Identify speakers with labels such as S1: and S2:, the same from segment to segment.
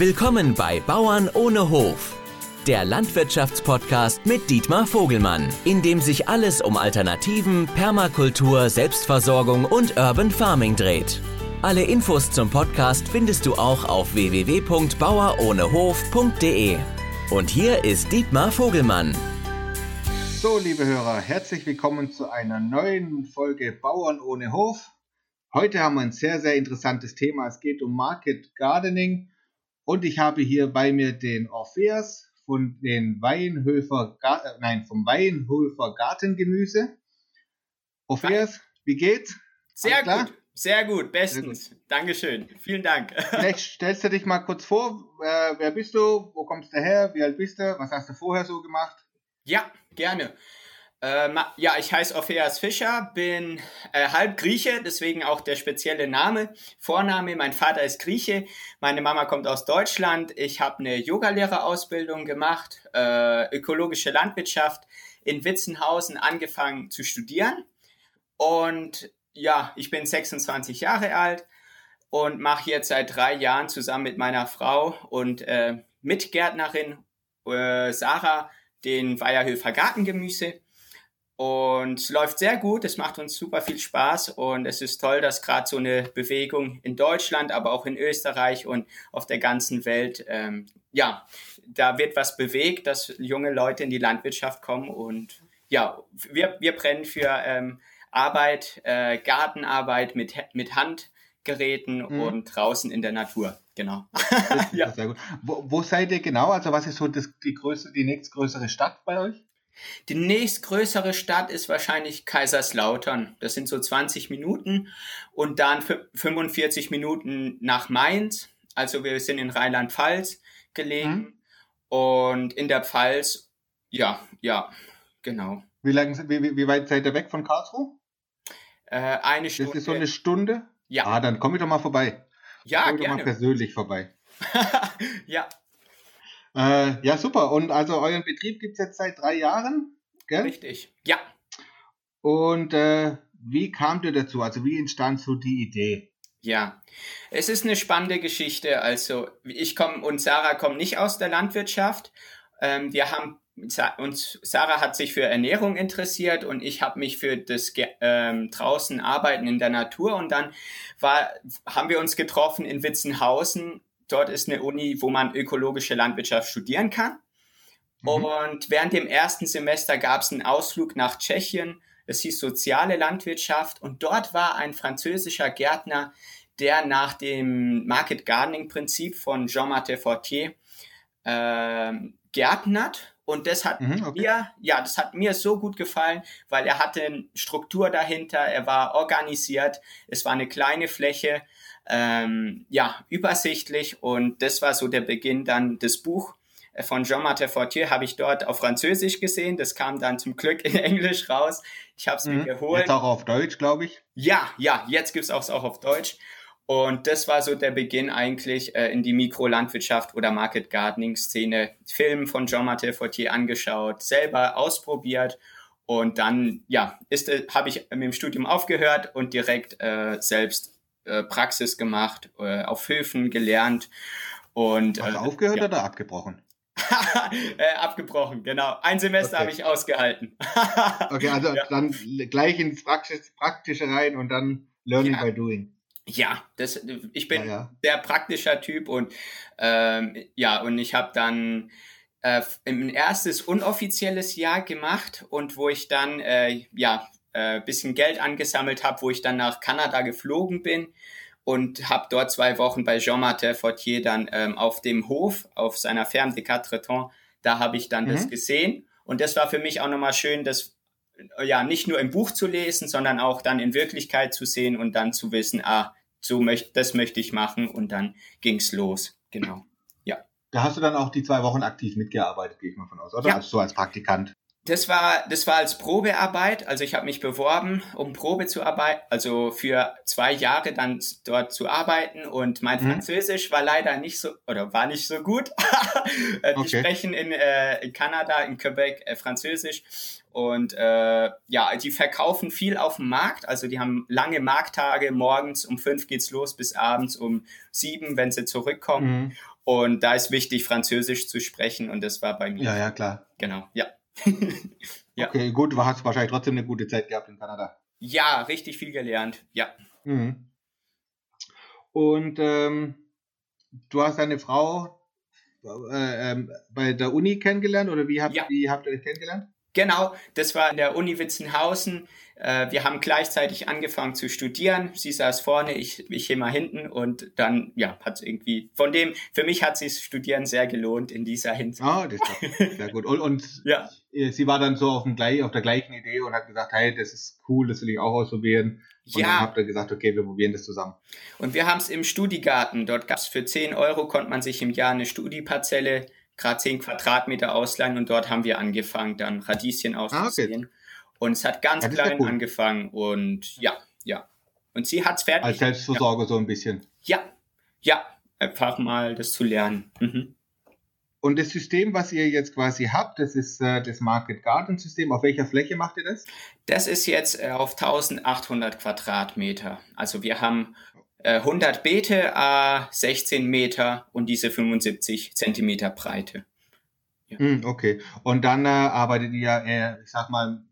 S1: Willkommen bei Bauern ohne Hof, der Landwirtschaftspodcast mit Dietmar Vogelmann, in dem sich alles um Alternativen, Permakultur, Selbstversorgung und Urban Farming dreht. Alle Infos zum Podcast findest du auch auf www.bauerohnehof.de. Und hier ist Dietmar Vogelmann.
S2: So, liebe Hörer, herzlich willkommen zu einer neuen Folge Bauern ohne Hof. Heute haben wir ein sehr, sehr interessantes Thema. Es geht um Market Gardening und ich habe hier bei mir den Orpheus von den Weinhöfer, äh, nein, vom Weinhöfer Gartengemüse. Orpheus, wie geht's?
S3: Sehr gut, sehr gut, bestens. Sehr gut. Dankeschön, vielen Dank.
S2: Vielleicht stellst du dich mal kurz vor, äh, wer bist du, wo kommst du her, wie alt bist du, was hast du vorher so gemacht?
S3: Ja, gerne. Ähm, ja, ich heiße Orpheas Fischer, bin äh, halb Grieche, deswegen auch der spezielle Name, Vorname. Mein Vater ist Grieche, meine Mama kommt aus Deutschland. Ich habe eine Yogalehrerausbildung gemacht, äh, ökologische Landwirtschaft in Witzenhausen angefangen zu studieren. Und ja, ich bin 26 Jahre alt und mache jetzt seit drei Jahren zusammen mit meiner Frau und äh, Mitgärtnerin äh, Sarah den Weierhöfer Gartengemüse. Und es läuft sehr gut, es macht uns super viel Spaß und es ist toll, dass gerade so eine Bewegung in Deutschland, aber auch in Österreich und auf der ganzen Welt, ähm, ja, da wird was bewegt, dass junge Leute in die Landwirtschaft kommen und ja, wir, wir brennen für ähm, Arbeit, äh, Gartenarbeit mit, mit Handgeräten mhm. und draußen in der Natur. Genau.
S2: ja. Sehr gut. Wo, wo seid ihr genau? Also was ist so das, die größte, die nächstgrößere Stadt bei euch?
S3: Die nächstgrößere Stadt ist wahrscheinlich Kaiserslautern. Das sind so 20 Minuten und dann 45 Minuten nach Mainz. Also wir sind in Rheinland-Pfalz gelegen mhm. und in der Pfalz, ja, ja, genau.
S2: Wie, lang, wie, wie weit seid ihr weg von Karlsruhe?
S3: Äh, eine Stunde.
S2: Das ist so eine Stunde?
S3: Ja.
S2: Ah, dann komme ich doch mal vorbei.
S3: Ja,
S2: komm
S3: gerne.
S2: Doch mal persönlich vorbei.
S3: ja,
S2: äh, ja, super. Und also euren Betrieb gibt es jetzt seit drei Jahren,
S3: gell? Richtig, ja.
S2: Und äh, wie kamt ihr dazu? Also wie entstand so die Idee?
S3: Ja, es ist eine spannende Geschichte. Also ich komme und Sarah kommen nicht aus der Landwirtschaft. Ähm, wir haben und Sarah hat sich für Ernährung interessiert und ich habe mich für das ähm, draußen Arbeiten in der Natur und dann war, haben wir uns getroffen in Witzenhausen Dort ist eine Uni, wo man ökologische Landwirtschaft studieren kann. Mhm. Und während dem ersten Semester gab es einen Ausflug nach Tschechien. Es hieß soziale Landwirtschaft. Und dort war ein französischer Gärtner, der nach dem Market Gardening Prinzip von Jean-Martin Fortier äh, gärtnert. Und das hat mhm, okay. mir, ja, das hat mir so gut gefallen, weil er hatte eine Struktur dahinter, er war organisiert, es war eine kleine Fläche ähm, ja, übersichtlich und das war so der Beginn dann des Buch äh, von Jean-Martin Fortier habe ich dort auf Französisch gesehen. Das kam dann zum Glück in Englisch raus. Ich habe es mhm. mir geholt.
S2: Jetzt auch auf Deutsch, glaube ich.
S3: Ja, ja, jetzt gibt's auch auch auf Deutsch. Und das war so der Beginn eigentlich äh, in die Mikrolandwirtschaft oder Market Gardening Szene. Film von Jean-Martin Fortier angeschaut, selber ausprobiert und dann ja, äh, habe ich mit dem Studium aufgehört und direkt äh, selbst äh, Praxis gemacht, äh, auf Höfen gelernt. Und,
S2: Hast du äh, aufgehört ja. oder abgebrochen?
S3: äh, abgebrochen, genau. Ein Semester okay. habe ich ausgehalten.
S2: okay, also ja. dann gleich ins Praxis, Praktische rein und dann Learning ja. by Doing.
S3: Ja, das, ich bin ja, sehr praktischer Typ und ähm, ja, und ich habe dann äh, ein erstes unoffizielles Jahr gemacht und wo ich dann äh, ja äh, bisschen Geld angesammelt habe, wo ich dann nach Kanada geflogen bin und habe dort zwei Wochen bei Jean-Martin Fortier dann ähm, auf dem Hof, auf seiner Ferme de Quatre-Temps, da habe ich dann mhm. das gesehen. Und das war für mich auch nochmal schön, das äh, ja nicht nur im Buch zu lesen, sondern auch dann in Wirklichkeit zu sehen und dann zu wissen, ah, so möchte, das möchte ich machen und dann ging's los. Genau. Ja.
S2: Da hast du dann auch die zwei Wochen aktiv mitgearbeitet, gehe ich mal von aus, oder? Ja. Also so als Praktikant.
S3: Das war, das war als Probearbeit. Also ich habe mich beworben, um Probe zu arbeiten, also für zwei Jahre dann dort zu arbeiten. Und mein mhm. Französisch war leider nicht so oder war nicht so gut. Äh, die okay. sprechen in, äh, in Kanada, in Quebec äh, Französisch. Und äh, ja, die verkaufen viel auf dem Markt. Also die haben lange Markttage. Morgens um fünf geht's los bis abends um sieben, wenn sie zurückkommen. Mhm. Und da ist wichtig, Französisch zu sprechen. Und das war bei mir.
S2: Ja, ja, klar.
S3: Genau, ja.
S2: Ja. Okay, gut, du hast wahrscheinlich trotzdem eine gute Zeit gehabt in Kanada.
S3: Ja, richtig viel gelernt, ja.
S2: Mhm. Und ähm, du hast deine Frau äh, äh, bei der Uni kennengelernt oder wie habt, ja. wie habt ihr euch kennengelernt?
S3: Genau, das war in der Uni Witzenhausen. Äh, wir haben gleichzeitig angefangen zu studieren. Sie saß vorne, ich, ich immer hinten und dann, ja, hat irgendwie, von dem, für mich hat sich das Studieren sehr gelohnt in dieser Hinsicht.
S2: Ah, das ist sehr gut. Und, und ja. sie war dann so auf, dem, auf der gleichen Idee und hat gesagt, hey, das ist cool, das will ich auch ausprobieren. Und ja. dann habt ihr gesagt, okay, wir probieren das zusammen.
S3: Und wir haben es im Studigarten. Dort gab es für 10 Euro, konnte man sich im Jahr eine Studieparzelle gerade 10 Quadratmeter ausleihen und dort haben wir angefangen, dann Radieschen auszusehen. Ah, okay. Und es hat ganz klein cool. angefangen und ja, ja. Und sie hat es fertig.
S2: Als Selbstversorger ja. so ein bisschen.
S3: Ja, ja, einfach mal das zu lernen. Mhm.
S2: Und das System, was ihr jetzt quasi habt, das ist äh, das Market Garden System. Auf welcher Fläche macht ihr das?
S3: Das ist jetzt äh, auf 1800 Quadratmeter. Also wir haben 100 äh, Beete, äh, 16 Meter und diese 75 Zentimeter Breite.
S2: Ja. Hm, okay. Und dann äh, arbeitet ihr, äh, ich sag mal,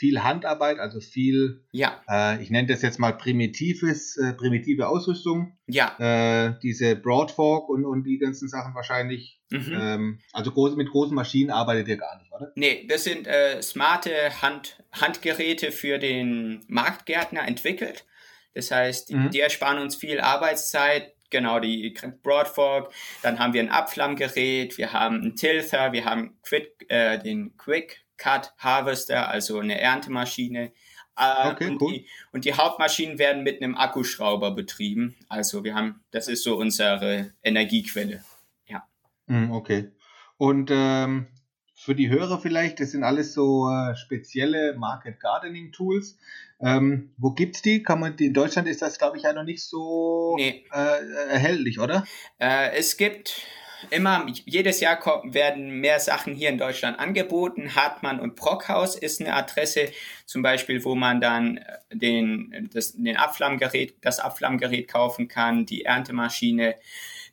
S2: viel Handarbeit, also viel,
S3: ja.
S2: Äh, ich nenne das jetzt mal primitives, äh, primitive Ausrüstung.
S3: Ja.
S2: Äh, diese Broadfork und, und die ganzen Sachen wahrscheinlich. Mhm. Ähm, also groß, mit großen Maschinen arbeitet ihr gar nicht, oder?
S3: Nee, das sind smarte Hand, Handgeräte für den Marktgärtner entwickelt. Das heißt, mhm. die ersparen uns viel Arbeitszeit. Genau, die Broadfork. Dann haben wir ein Abflammgerät, wir haben einen Tilther, wir haben Quick, äh, den Quick Cut Harvester, also eine Erntemaschine. Äh, okay, und, cool. die, und die Hauptmaschinen werden mit einem Akkuschrauber betrieben. Also wir haben, das ist so unsere Energiequelle. Ja.
S2: Mhm, okay. Und ähm, für die Hörer vielleicht, das sind alles so äh, spezielle Market Gardening Tools. Ähm, wo gibt's die? Kann man die? In Deutschland ist das, glaube ich, ja noch nicht so nee. äh, erhältlich, oder?
S3: Äh, es gibt immer, jedes Jahr werden mehr Sachen hier in Deutschland angeboten. Hartmann und Brockhaus ist eine Adresse, zum Beispiel, wo man dann äh, den, das, den Abflammgerät, das Abflammgerät kaufen kann, die Erntemaschine.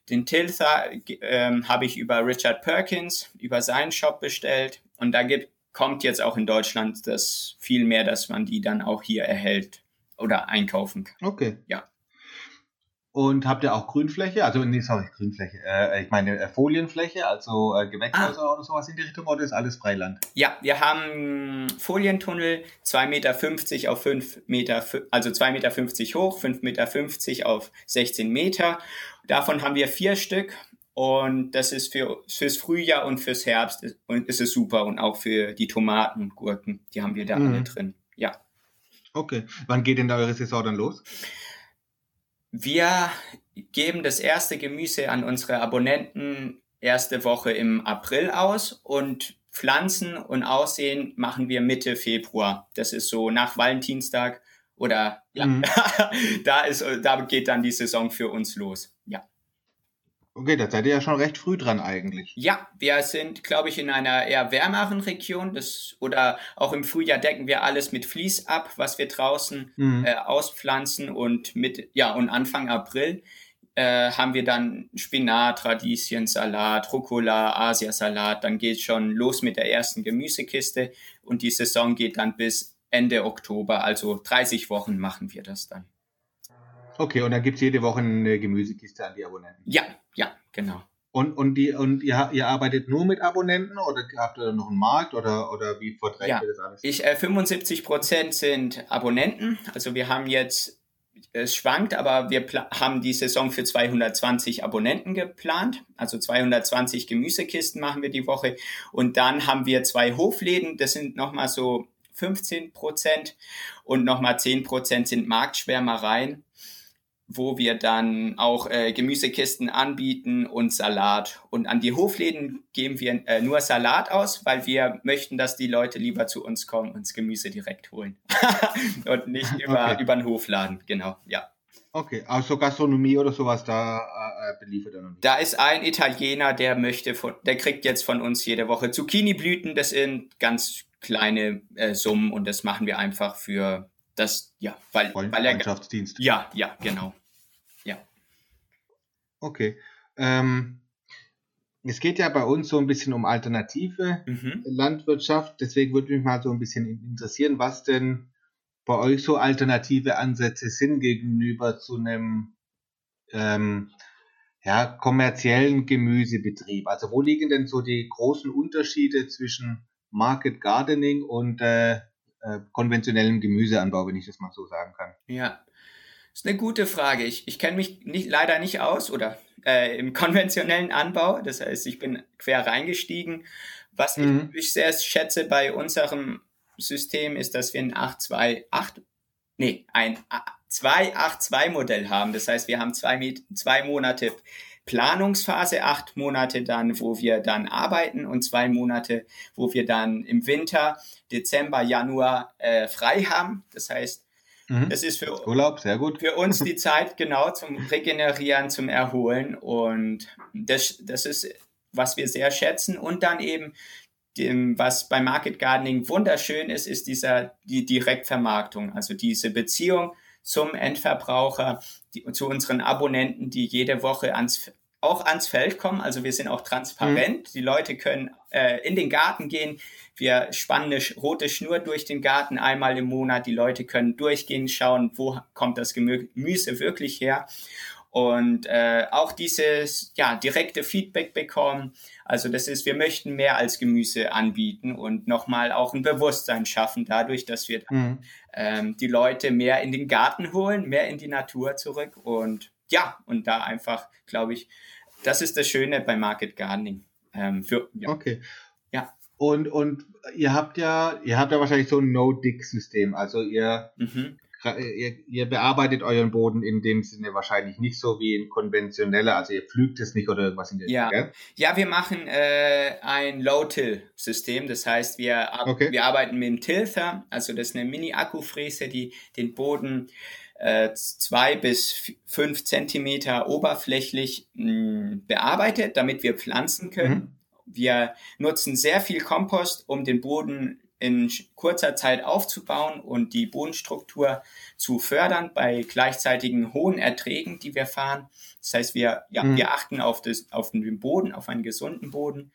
S3: Den Tilther ähm, habe ich über Richard Perkins, über seinen Shop bestellt. Und da gibt, kommt jetzt auch in Deutschland das viel mehr, dass man die dann auch hier erhält oder einkaufen kann.
S2: Okay.
S3: Ja.
S2: Und habt ihr auch Grünfläche? Also, nee, sorry, Grünfläche. Äh, ich meine äh, Folienfläche, also äh, Gewächshäuser ah. oder sowas in die Richtung, oder ist alles Freiland?
S3: Ja, wir haben Folientunnel, 2,50 Meter auf 5 Meter, also 2,50 Meter hoch, 5,50 Meter auf 16 Meter. Davon haben wir vier Stück und das ist für, fürs Frühjahr und fürs Herbst und ist es super und auch für die Tomaten und Gurken, die haben wir da mhm. alle drin. Ja.
S2: Okay. Wann geht denn da eure Saison dann los?
S3: Wir geben das erste Gemüse an unsere Abonnenten erste Woche im April aus und Pflanzen und Aussehen machen wir Mitte Februar. Das ist so nach Valentinstag oder ja, mhm. da ist, da geht dann die Saison für uns los. Ja.
S2: Okay, da seid ihr ja schon recht früh dran eigentlich.
S3: Ja, wir sind, glaube ich, in einer eher wärmeren Region. Das, oder auch im Frühjahr decken wir alles mit Vlies ab, was wir draußen mhm. äh, auspflanzen. Und mit, ja, und Anfang April äh, haben wir dann Spinat, Radieschen, Salat, Rucola, Asiasalat. Dann geht schon los mit der ersten Gemüsekiste und die Saison geht dann bis Ende Oktober. Also 30 Wochen machen wir das dann.
S2: Okay, und dann gibt es jede Woche eine Gemüsekiste an die Abonnenten.
S3: Ja, ja, genau.
S2: Und, und, die, und ihr, ihr arbeitet nur mit Abonnenten oder habt ihr noch einen Markt oder, oder wie verträgt ja, ihr das alles?
S3: Ich, äh, 75 Prozent sind Abonnenten. Also wir haben jetzt, es schwankt, aber wir haben die Saison für 220 Abonnenten geplant. Also 220 Gemüsekisten machen wir die Woche. Und dann haben wir zwei Hofläden, das sind nochmal so 15 Prozent und nochmal 10 Prozent sind Marktschwärmereien. Wo wir dann auch äh, Gemüsekisten anbieten und Salat. Und an die Hofläden geben wir äh, nur Salat aus, weil wir möchten, dass die Leute lieber zu uns kommen und das Gemüse direkt holen. und nicht über, okay. über den Hofladen, genau, ja.
S2: Okay, also Gastronomie oder sowas, da äh, beliefert er noch nicht.
S3: Da ist ein Italiener, der möchte von, der kriegt jetzt von uns jede Woche Zucchini-Blüten, das sind ganz kleine äh, Summen und das machen wir einfach für das, ja, weil, weil er. Ja, ja, genau. Ja.
S2: Okay. Ähm, es geht ja bei uns so ein bisschen um alternative mhm. Landwirtschaft, deswegen würde mich mal so ein bisschen interessieren, was denn bei euch so alternative Ansätze sind gegenüber zu einem ähm, ja, kommerziellen Gemüsebetrieb. Also wo liegen denn so die großen Unterschiede zwischen Market Gardening und äh, äh, konventionellem Gemüseanbau, wenn ich das mal so sagen kann?
S3: Ja, das ist eine gute Frage. Ich, ich kenne mich nicht, leider nicht aus oder äh, im konventionellen Anbau. Das heißt, ich bin quer reingestiegen. Was mhm. ich, ich sehr schätze bei unserem System ist, dass wir ein 828, nee, ein 282 Modell haben. Das heißt, wir haben zwei, zwei Monate Planungsphase, acht Monate dann, wo wir dann arbeiten und zwei Monate, wo wir dann im Winter, Dezember, Januar äh, frei haben. Das heißt, mhm. das ist für,
S2: Urlaub, sehr gut.
S3: für uns die Zeit genau zum Regenerieren, zum Erholen und das, das ist, was wir sehr schätzen und dann eben dem, was bei Market Gardening wunderschön ist, ist dieser, die Direktvermarktung, also diese Beziehung zum Endverbraucher, die, zu unseren Abonnenten, die jede Woche ans, auch ans Feld kommen. Also wir sind auch transparent. Mhm. Die Leute können äh, in den Garten gehen. Wir spannen eine rote Schnur durch den Garten einmal im Monat. Die Leute können durchgehen, schauen, wo kommt das Gemüse wirklich her. Und äh, auch dieses ja, direkte Feedback bekommen. Also das ist, wir möchten mehr als Gemüse anbieten und nochmal auch ein Bewusstsein schaffen, dadurch, dass wir mhm. ähm, die Leute mehr in den Garten holen, mehr in die Natur zurück und ja, und da einfach, glaube ich, das ist das Schöne bei Market Gardening.
S2: Ähm, für, ja. Okay. Ja. Und, und ihr habt ja, ihr habt ja wahrscheinlich so ein No-Dig-System. Also ihr mhm ihr, ihr, bearbeitet euren Boden in dem Sinne wahrscheinlich nicht so wie ein konventioneller, also ihr pflügt es nicht oder irgendwas in der
S3: ja. Gell? Ja, wir machen äh, ein Low-Till-System, das heißt, wir, okay. wir arbeiten mit dem Tilther, also das ist eine Mini-Akkufräse, die den Boden äh, zwei bis fünf Zentimeter oberflächlich mh, hm, bearbeitet, damit wir pflanzen können. Mhm. Wir nutzen sehr viel Kompost, um den Boden in kurzer Zeit aufzubauen und die Bodenstruktur zu fördern bei gleichzeitigen hohen Erträgen, die wir fahren. Das heißt, wir, ja, mhm. wir achten auf, das, auf den Boden, auf einen gesunden Boden.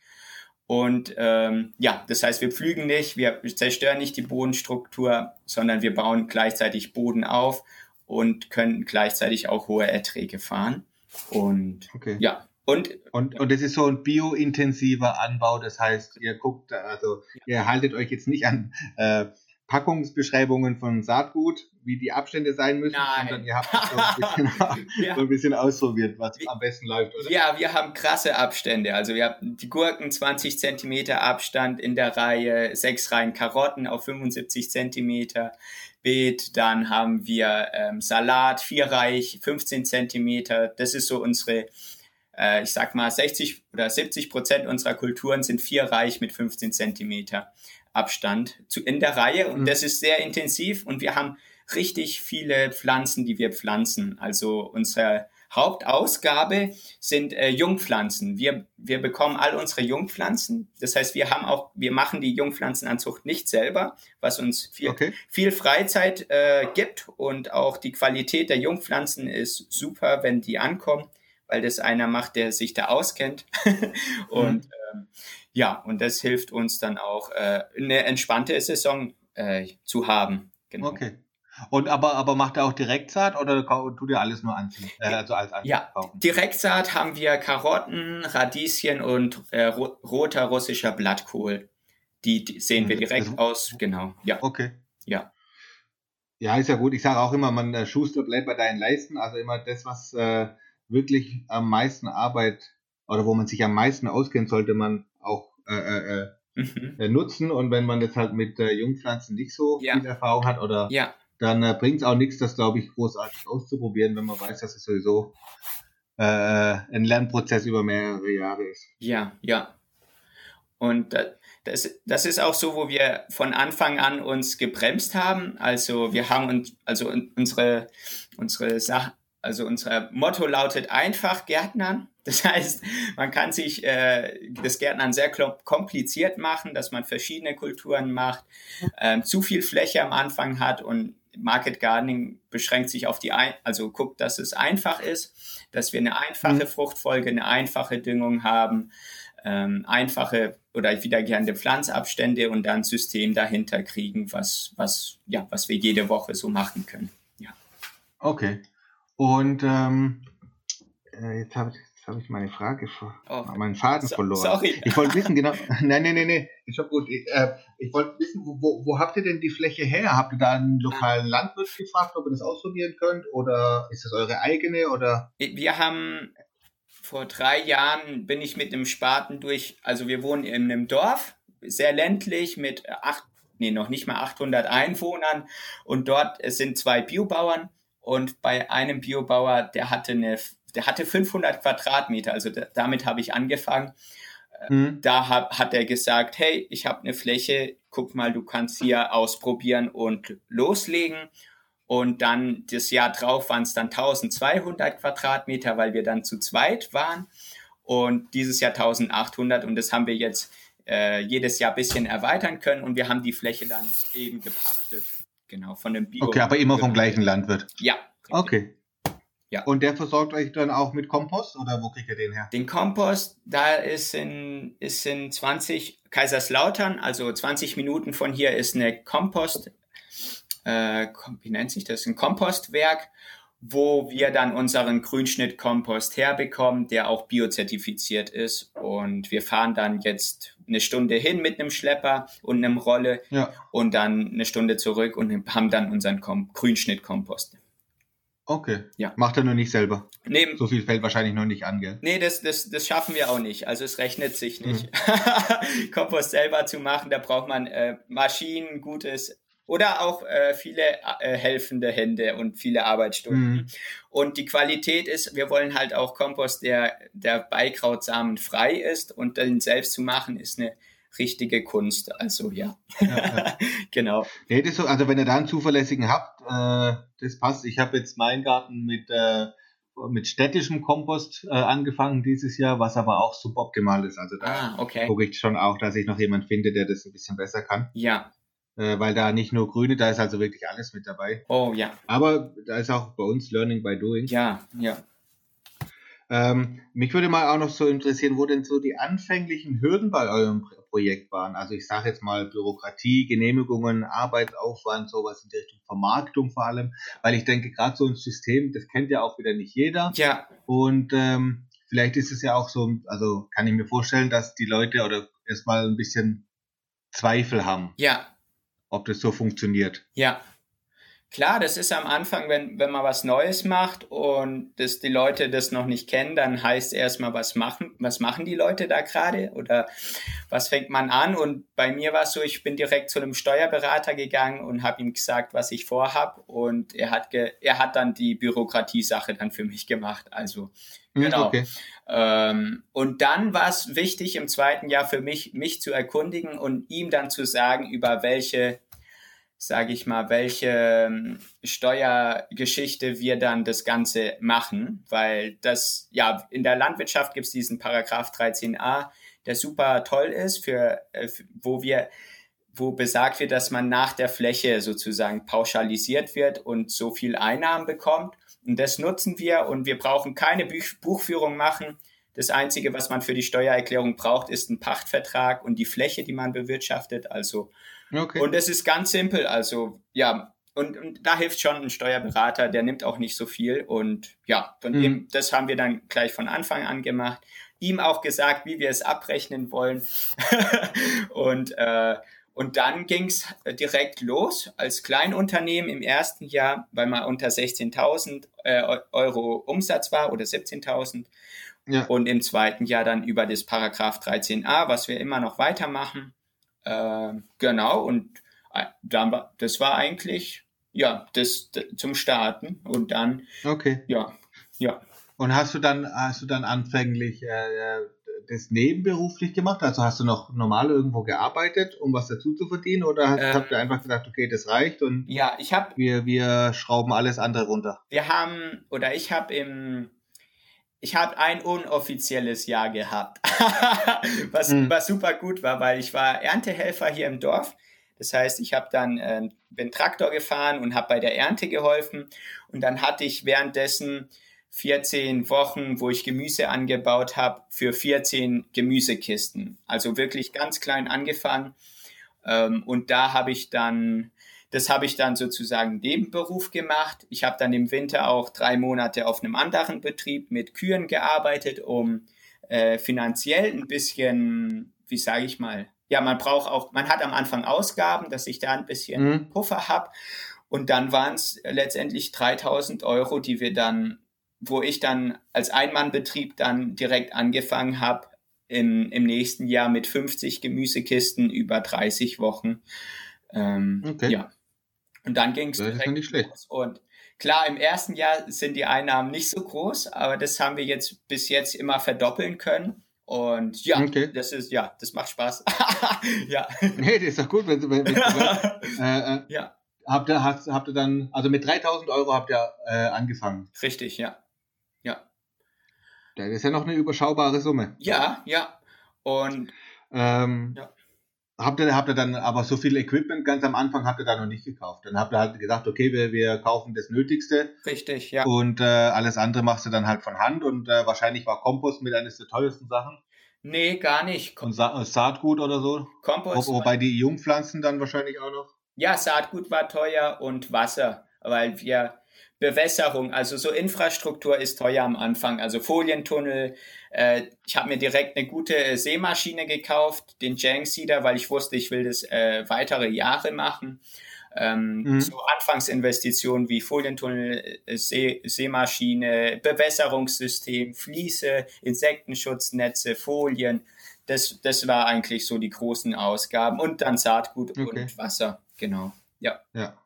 S3: Und ähm, ja, das heißt, wir pflügen nicht, wir zerstören nicht die Bodenstruktur, sondern wir bauen gleichzeitig Boden auf und können gleichzeitig auch hohe Erträge fahren. Und okay. ja,
S2: und, und, und das ist so ein biointensiver Anbau, das heißt, ihr guckt, also ihr haltet euch jetzt nicht an äh, Packungsbeschreibungen von Saatgut, wie die Abstände sein müssen, Nein. sondern ihr habt so ein bisschen, ja. so ein bisschen ausprobiert, was am besten läuft, oder?
S3: Ja, wir haben krasse Abstände. Also wir haben die Gurken 20 Zentimeter Abstand in der Reihe, sechs Reihen Karotten auf 75 Zentimeter. Beet, dann haben wir ähm, Salat, vierreich, 15 Zentimeter. Das ist so unsere äh, ich sag mal, 60 oder 70 Prozent unserer Kulturen sind vierreich mit 15 Zentimeter Abstand zu, in der Reihe und mhm. das ist sehr intensiv und wir haben richtig viele Pflanzen, die wir pflanzen. Also unsere Hauptausgabe sind äh, Jungpflanzen. Wir, wir bekommen all unsere Jungpflanzen. Das heißt, wir haben auch, wir machen die Jungpflanzenanzucht nicht selber, was uns viel, okay. viel Freizeit äh, gibt und auch die Qualität der Jungpflanzen ist super, wenn die ankommen weil das einer macht, der sich da auskennt. und mhm. ähm, ja, und das hilft uns dann auch, äh, eine entspannte Saison äh, zu haben.
S2: Genau. Okay. Und aber, aber macht er auch Direktsaat oder tut ihr alles nur anziehen? Äh,
S3: also als ja? Direktsaat haben wir Karotten, Radieschen und äh, ro roter russischer Blattkohl. Die, die sehen wir mhm. direkt also, aus, genau. Ja.
S2: Okay.
S3: Ja.
S2: Ja, ist ja gut. Ich sage auch immer, man äh, Schuster bleibt bei deinen Leisten. Also immer das, was äh, wirklich am meisten Arbeit oder wo man sich am meisten auskennt, sollte man auch äh, äh, äh mhm. Äh, nutzen. Und wenn man jetzt halt mit äh, Jungpflanzen nicht so ja. viel Erfahrung hat oder
S3: ja.
S2: Dann äh, bringt es auch nichts, das glaube ich großartig auszuprobieren, wenn man weiß, dass es sowieso äh, ein Lernprozess über mehrere Jahre ist.
S3: Ja, ja. Und das, das ist auch so, wo wir von Anfang an uns gebremst haben. Also wir haben uns, also unsere, unsere Sache, also unser Motto lautet einfach Gärtnern. Das heißt, man kann sich äh, das Gärtnern sehr kompliziert machen, dass man verschiedene Kulturen macht, äh, zu viel Fläche am Anfang hat und Market Gardening beschränkt sich auf die, ein also guckt, dass es einfach ist, dass wir eine einfache mhm. Fruchtfolge, eine einfache Düngung haben, ähm, einfache oder wiederkehrende Pflanzabstände und dann System dahinter kriegen, was, was, ja, was wir jede Woche so machen können. Ja.
S2: Okay. Und ähm, äh, jetzt habe ich, hab ich meine Frage, vor, oh. meinen Faden so, verloren. Sorry. Ich wollte wissen, genau. nein, nein, nein, nein. Ist schon gut. Ich, äh, ich wollte wissen, wo, wo, habt ihr denn die Fläche her? Habt ihr da einen lokalen Landwirt gefragt, ob ihr das ausprobieren könnt? Oder ist das eure eigene? Oder?
S3: Wir haben vor drei Jahren bin ich mit einem Spaten durch, also wir wohnen in einem Dorf, sehr ländlich mit acht, nee, noch nicht mal 800 Einwohnern und dort sind zwei Biobauern und bei einem Biobauer, der hatte eine, der hatte 500 Quadratmeter, also da, damit habe ich angefangen. Mhm. Da hat, hat er gesagt, hey, ich habe eine Fläche, guck mal, du kannst hier ausprobieren und loslegen. Und dann das Jahr drauf waren es dann 1200 Quadratmeter, weil wir dann zu zweit waren. Und dieses Jahr 1800 und das haben wir jetzt äh, jedes Jahr ein bisschen erweitern können und wir haben die Fläche dann eben gepachtet. Genau, von dem
S2: Bio. Okay, aber immer vom gleichen Landwirt.
S3: Ja.
S2: Okay. Ja. Und der versorgt euch dann auch mit Kompost oder wo kriegt ihr den her?
S3: Den Kompost, da ist in, ist in 20 Kaiserslautern, also 20 Minuten von hier ist eine Kompost, äh, wie nennt sich das? Ein Kompostwerk, wo wir dann unseren Grünschnittkompost herbekommen, der auch biozertifiziert ist. Und wir fahren dann jetzt eine Stunde hin mit einem Schlepper und einem Rolle ja. und dann eine Stunde zurück und haben dann unseren Kom Grünschnittkompost.
S2: Okay. Ja. Macht er nur nicht selber.
S3: Nee,
S2: so viel fällt wahrscheinlich noch nicht an, gell?
S3: Nee, das, das, das schaffen wir auch nicht. Also es rechnet sich nicht. Mhm. Kompost selber zu machen, da braucht man äh, Maschinen, gutes oder auch äh, viele äh, helfende Hände und viele Arbeitsstunden. Mhm. Und die Qualität ist, wir wollen halt auch Kompost, der, der Beikrautsamen frei ist und den selbst zu machen, ist eine richtige Kunst. Also ja, ja, ja. genau.
S2: Nee, das so, also wenn ihr da einen zuverlässigen habt, äh, das passt. Ich habe jetzt meinen Garten mit äh, mit städtischem Kompost äh, angefangen dieses Jahr, was aber auch suboptimal ist. Also da ah, okay. gucke ich schon auch, dass ich noch jemand finde, der das ein bisschen besser kann.
S3: Ja,
S2: äh, weil da nicht nur Grüne, da ist also wirklich alles mit dabei.
S3: Oh ja.
S2: Aber da ist auch bei uns Learning by Doing.
S3: Ja, ja.
S2: Ähm, mich würde mal auch noch so interessieren, wo denn so die anfänglichen Hürden bei eurem Projekt waren. Also ich sage jetzt mal Bürokratie, Genehmigungen, Arbeitsaufwand, sowas in die Richtung Vermarktung vor allem, weil ich denke, gerade so ein System, das kennt ja auch wieder nicht jeder.
S3: Ja.
S2: Und ähm, vielleicht ist es ja auch so, also kann ich mir vorstellen, dass die Leute oder erstmal ein bisschen Zweifel haben.
S3: Ja,
S2: ob das so funktioniert.
S3: Ja. Klar, das ist am Anfang, wenn, wenn man was Neues macht und das, die Leute das noch nicht kennen, dann heißt erstmal, was machen, was machen die Leute da gerade oder was fängt man an? Und bei mir war es so, ich bin direkt zu einem Steuerberater gegangen und habe ihm gesagt, was ich vorhab und er hat, ge, er hat dann die Bürokratiesache dann für mich gemacht. Also hm, Genau. Okay. Ähm, und dann war es wichtig im zweiten Jahr für mich, mich zu erkundigen und ihm dann zu sagen, über welche, sage ich mal, welche ähm, Steuergeschichte wir dann das Ganze machen, weil das, ja, in der Landwirtschaft gibt es diesen Paragraph 13a, der super toll ist, für, äh, wo wir wo besagt wird, dass man nach der Fläche sozusagen pauschalisiert wird und so viel Einnahmen bekommt. Und das nutzen wir und wir brauchen keine Buch Buchführung machen. Das Einzige, was man für die Steuererklärung braucht, ist ein Pachtvertrag und die Fläche, die man bewirtschaftet. Also, okay. und es ist ganz simpel. Also, ja, und, und da hilft schon ein Steuerberater, der nimmt auch nicht so viel. Und ja, von mhm. dem, das haben wir dann gleich von Anfang an gemacht. Ihm auch gesagt, wie wir es abrechnen wollen. und äh, und dann ging es direkt los als Kleinunternehmen im ersten Jahr, weil man unter 16.000 äh, Euro Umsatz war oder 17.000. Ja. Und im zweiten Jahr dann über das Paragraph 13a, was wir immer noch weitermachen. Äh, genau, und äh, dann, das war eigentlich ja, das, zum Starten und dann,
S2: okay.
S3: ja, ja.
S2: Und hast du dann, hast du dann anfänglich äh, das nebenberuflich gemacht? Also hast du noch normal irgendwo gearbeitet, um was dazu zu verdienen? Oder hast,
S3: Ähm.
S2: habt ihr einfach gesagt, okay, das reicht und
S3: Ja, ich habe,
S2: wir, wir schrauben alles andere runter?
S3: wir haben, oder ich habe im, ich habe ein unoffizielles Jahr gehabt, was,
S2: Mhm.
S3: was super gut war, weil ich war Erntehelfer hier im Dorf. Das heißt, ich habe dann ähm, bin Traktor gefahren und habe bei der Ernte geholfen. Und dann hatte ich währenddessen 14 Wochen, wo ich Gemüse angebaut habe, für 14 Gemüsekisten. Also wirklich ganz klein angefangen. Ähm, und da habe ich dann, das habe ich dann sozusagen Nebenberuf gemacht. Ich habe dann im Winter auch drei Monate auf einem anderen Betrieb mit Kühen gearbeitet, um äh, finanziell ein bisschen, wie sage ich mal, ja, man braucht auch, man hat am Anfang Ausgaben, dass ich da ein bisschen
S2: Mhm.
S3: Puffer habe. Und dann waren es letztendlich 3000 Euro, die wir dann, wo ich dann als Einmannbetrieb dann direkt angefangen habe, im, im nächsten Jahr mit 50 Gemüsekisten über 30 Wochen. Ähm,
S2: Okay.
S3: Ja. Und dann ging es
S2: schlecht.
S3: los. Und klar, im ersten Jahr sind die Einnahmen nicht so groß, aber das haben wir jetzt bis jetzt immer verdoppeln können. Und ja,
S2: Okay.
S3: das ist, ja, das macht Spaß. ja.
S2: Nee, das ist doch gut, wenn du, wenn, wenn äh, äh,
S3: ja,
S2: habt ihr, hast, habt ihr dann, also mit 3000 Euro habt ihr äh, angefangen.
S3: richtig, ja. Ja.
S2: Das ist ja noch eine überschaubare Summe.
S3: Ja, ja. Und
S2: Ähm,
S3: Ja.
S2: Habt ihr, habt ihr dann aber so viel Equipment ganz am Anfang habt ihr da noch nicht gekauft? Dann habt ihr halt gesagt, okay, wir, wir kaufen das Nötigste
S3: richtig, ja.
S2: und äh, alles andere machst du dann halt von Hand und äh, wahrscheinlich war Kompost mit eines der teuersten Sachen
S3: Nee, gar nicht. Kom
S2: und Sa Saatgut oder so.
S3: Kompost.
S2: Wo, wobei die Jungpflanzen dann wahrscheinlich auch noch.
S3: Ja, Saatgut war teuer und Wasser, weil wir Bewässerung, also so Infrastruktur ist teuer am Anfang. Also Folientunnel. Äh, ich habe mir direkt eine gute äh, Sämaschine gekauft, den Jank Seeder, weil ich wusste, ich will das äh, weitere Jahre machen. Ähm,
S2: Mhm.
S3: So Anfangsinvestitionen wie Folientunnel, äh, See, Sämaschine, Bewässerungssystem, Fliese, Insektenschutznetze, Folien. Das, das war eigentlich so die großen Ausgaben. Und dann Saatgut
S2: Okay.
S3: und Wasser, genau. Ja.
S2: Ja.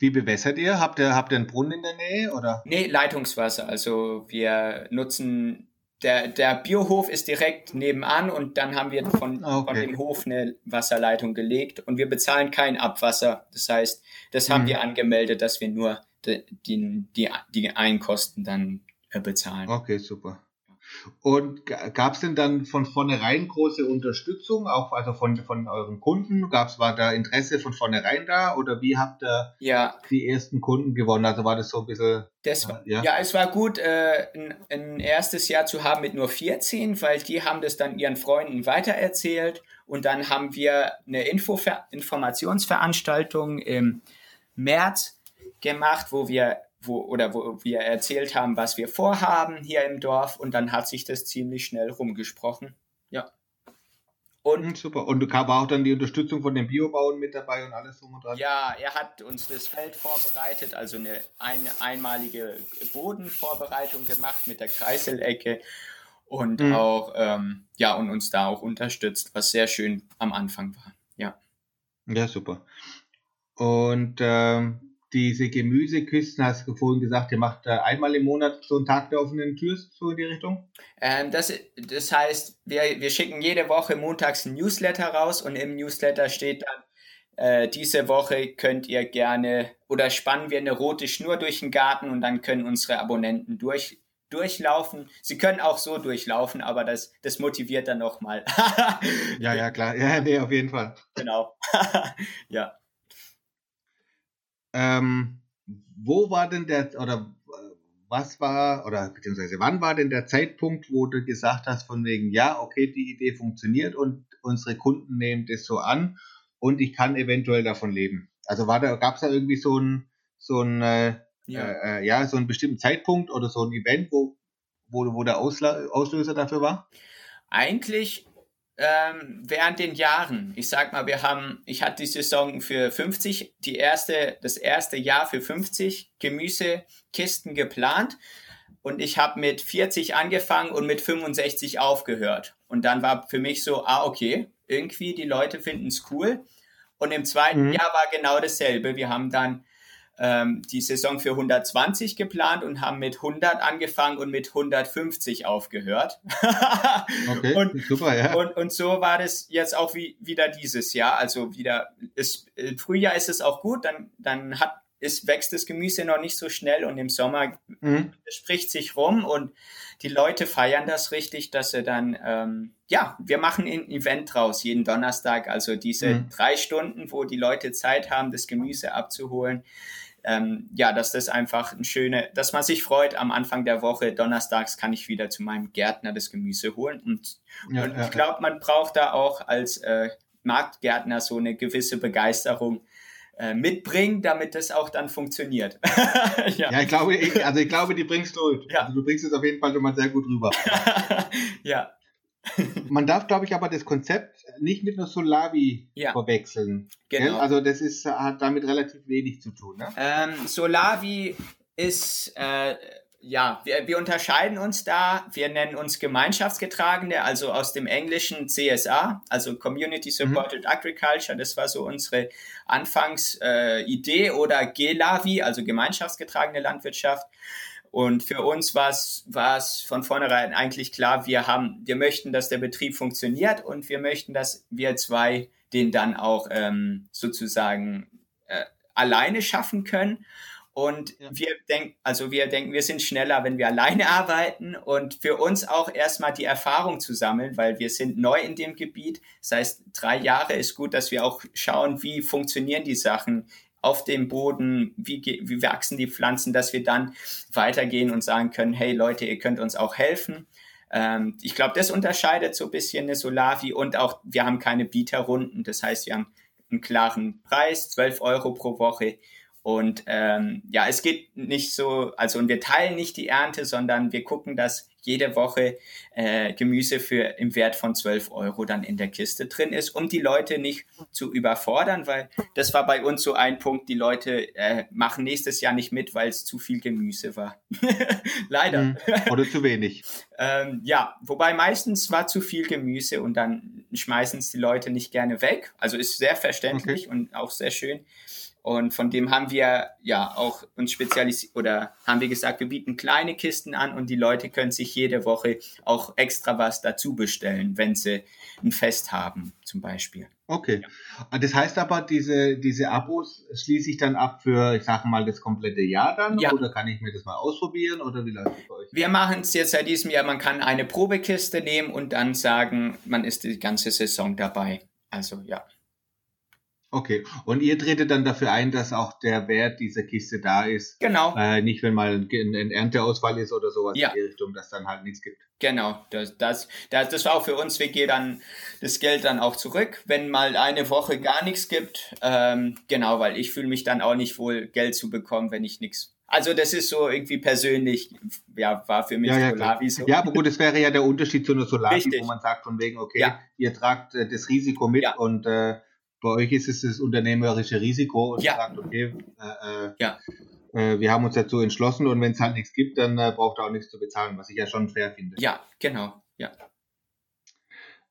S2: Wie bewässert ihr? Habt ihr, habt ihr einen Brunnen in der Nähe oder?
S3: Nee, Leitungswasser. Also wir nutzen, der, der Biohof ist direkt nebenan und dann haben wir von,
S2: Ah, okay.
S3: von dem Hof eine Wasserleitung gelegt und wir bezahlen kein Abwasser. Das heißt, das haben
S2: Mhm.
S3: wir angemeldet, dass wir nur die, die, die, Einkosten dann äh, bezahlen.
S2: Okay, super. Und gab es denn dann von vornherein große Unterstützung, auch also von, von euren Kunden? Gab's, war da Interesse von vornherein da oder wie habt ihr
S3: Ja,
S2: die ersten Kunden gewonnen? Also war das so ein bisschen,
S3: Das war,
S2: Ja.
S3: ja. es war gut, äh, ein, ein erstes Jahr zu haben mit nur 14, weil die haben das dann ihren Freunden weitererzählt und dann haben wir eine Info Informationsveranstaltung im März gemacht, wo wir wo, oder wo wir erzählt haben, was wir vorhaben hier im Dorf und dann hat sich das ziemlich schnell rumgesprochen. Ja. Und
S2: Hm, super. Und war auch dann die Unterstützung von den Biobauern mit dabei und alles drum und dran?
S3: Ja, er hat uns das Feld vorbereitet, also eine, eine einmalige Bodenvorbereitung gemacht mit der Kreiselecke und
S2: Mhm.
S3: auch ähm, ja und uns da auch unterstützt, was sehr schön am Anfang war. Ja.
S2: Ja, super. Und ähm, diese Gemüseküsten, hast du vorhin gesagt, ihr macht einmal im Monat so einen Tag der offenen Tür, so in die Richtung?
S3: Ähm, das, das heißt, wir, wir schicken jede Woche montags ein Newsletter raus und im Newsletter steht dann, äh, diese Woche könnt ihr gerne oder spannen wir eine rote Schnur durch den Garten und dann können unsere Abonnenten durch, durchlaufen. Sie können auch so durchlaufen, aber das, das motiviert dann nochmal.
S2: Ja, ja, klar. Ja, nee, auf jeden Fall.
S3: genau. ja.
S2: Ähm, wo war denn der, oder äh, was war, oder beziehungsweise wann war denn der Zeitpunkt, wo du gesagt hast, von wegen, ja, okay, die Idee funktioniert und unsere Kunden nehmen das so an und ich kann eventuell davon leben? Also war da, gab es da irgendwie so ein, so ein, äh,
S3: ja.
S2: äh, äh, ja, so einen bestimmten Zeitpunkt oder so ein Event, wo, wo, wo der Ausla Auslöser dafür war?
S3: Eigentlich ähm, während den Jahren. Ich sag mal, wir haben, ich hatte die Saison für 50, die erste, das erste Jahr für 50 Gemüsekisten geplant und ich habe mit 40 angefangen und mit 65 aufgehört. Und dann war für mich so, ah, okay, irgendwie die Leute finden es cool. Und im zweiten
S2: Mhm.
S3: Jahr war genau dasselbe. Wir haben dann ähm, die Saison für 120 geplant und haben mit 100 angefangen und mit 150 aufgehört.
S2: okay, und, super, ja.
S3: Und, und so war das jetzt auch wie, wieder dieses Jahr. Also wieder, ist, im Frühjahr ist es auch gut, dann, dann hat, ist, wächst das Gemüse noch nicht so schnell und im Sommer mhm. spricht sich rum und die Leute feiern das richtig, dass sie dann, ähm, ja, wir machen ein Event draus jeden Donnerstag, also diese mhm. drei Stunden, wo die Leute Zeit haben, das Gemüse abzuholen ähm, ja, dass das einfach ein schöne, dass man sich freut, am Anfang der Woche, donnerstags kann ich wieder zu meinem Gärtner das Gemüse holen. Und, ja, und ja, ich glaube, man braucht da auch als äh, Marktgärtner so eine gewisse Begeisterung äh, mitbringen, damit das auch dann funktioniert.
S2: ja. ja. ich glaube, ich, also ich glaube, die bringst du. Ja. Also du bringst es auf jeden Fall schon mal sehr gut rüber.
S3: ja.
S2: Man darf, glaube ich, aber das Konzept nicht mit einer Solavi ja. verwechseln. Genau. Also das ist, hat damit relativ wenig zu tun. Ne?
S3: Ähm, Solavi ist, äh, ja, wir, wir unterscheiden uns da. Wir nennen uns Gemeinschaftsgetragene, also aus dem englischen CSA, also Community Supported mhm. Agriculture. Das war so unsere Anfangsidee äh, oder GELAVI, also Gemeinschaftsgetragene Landwirtschaft. Und für uns war es von vornherein eigentlich klar, wir haben, wir möchten, dass der Betrieb funktioniert und wir möchten, dass wir zwei den dann auch ähm, sozusagen äh, alleine schaffen können. Und ja. wir denken, also wir denken, wir sind schneller, wenn wir alleine arbeiten und für uns auch erstmal die Erfahrung zu sammeln, weil wir sind neu in dem Gebiet. Das heißt, drei Jahre ist gut, dass wir auch schauen, wie funktionieren die Sachen auf dem Boden, wie, wie wachsen die Pflanzen, dass wir dann weitergehen und sagen können, hey Leute, ihr könnt uns auch helfen. Ähm, ich glaube, das unterscheidet so ein bisschen eine Solavi und auch, wir haben keine Bieterrunden, das heißt, wir haben einen klaren Preis, 12 Euro pro Woche und ähm, ja, es geht nicht so, also und wir teilen nicht die Ernte, sondern wir gucken, dass jede Woche äh, Gemüse für im Wert von 12 Euro dann in der Kiste drin ist, um die Leute nicht zu überfordern, weil das war bei uns so ein Punkt, die Leute äh, machen nächstes Jahr nicht mit, weil es zu viel Gemüse war. Leider. Mhm.
S2: Oder zu wenig.
S3: ähm, ja, wobei meistens war zu viel Gemüse und dann schmeißen es die Leute nicht gerne weg. Also ist sehr verständlich okay. und auch sehr schön. Und von dem haben wir ja auch uns spezialisiert oder haben wir gesagt, wir bieten kleine Kisten an und die Leute können sich jede Woche auch extra was dazu bestellen, wenn sie ein Fest haben, zum Beispiel.
S2: Okay. Das heißt aber, diese, diese Abos schließe ich dann ab für, ich sage mal, das komplette Jahr dann? Ja. Oder kann ich mir das mal ausprobieren? Oder wie läuft das bei euch?
S3: Wir machen es jetzt seit diesem Jahr, man kann eine Probekiste nehmen und dann sagen, man ist die ganze Saison dabei. Also ja.
S2: Okay, und ihr tretet dann dafür ein, dass auch der Wert dieser Kiste da ist.
S3: Genau.
S2: Äh, nicht, wenn mal ein, ein, Ernteausfall ist oder sowas
S3: ja.
S2: in die Richtung, dass dann halt nichts gibt.
S3: Genau, das, das, das, das war auch für uns, wir gehen dann das Geld dann auch zurück, wenn mal eine Woche gar nichts gibt. Ähm, genau, weil ich fühle mich dann auch nicht wohl, Geld zu bekommen, wenn ich nichts also das ist so irgendwie persönlich, ja, war für mich
S2: ja, ja,
S3: Solavi so.
S2: Ja, aber gut, das wäre ja der Unterschied zu einer Solavi, Richtig. wo man sagt von wegen, okay, ja. ihr tragt äh, das Risiko mit und äh, bei euch ist es das unternehmerische Risiko und ja. sagt, okay, äh, äh, ja. äh, wir haben uns dazu entschlossen und wenn es halt nichts gibt, dann äh, braucht er auch nichts zu bezahlen, was ich ja schon fair finde.
S3: Ja, genau, ja.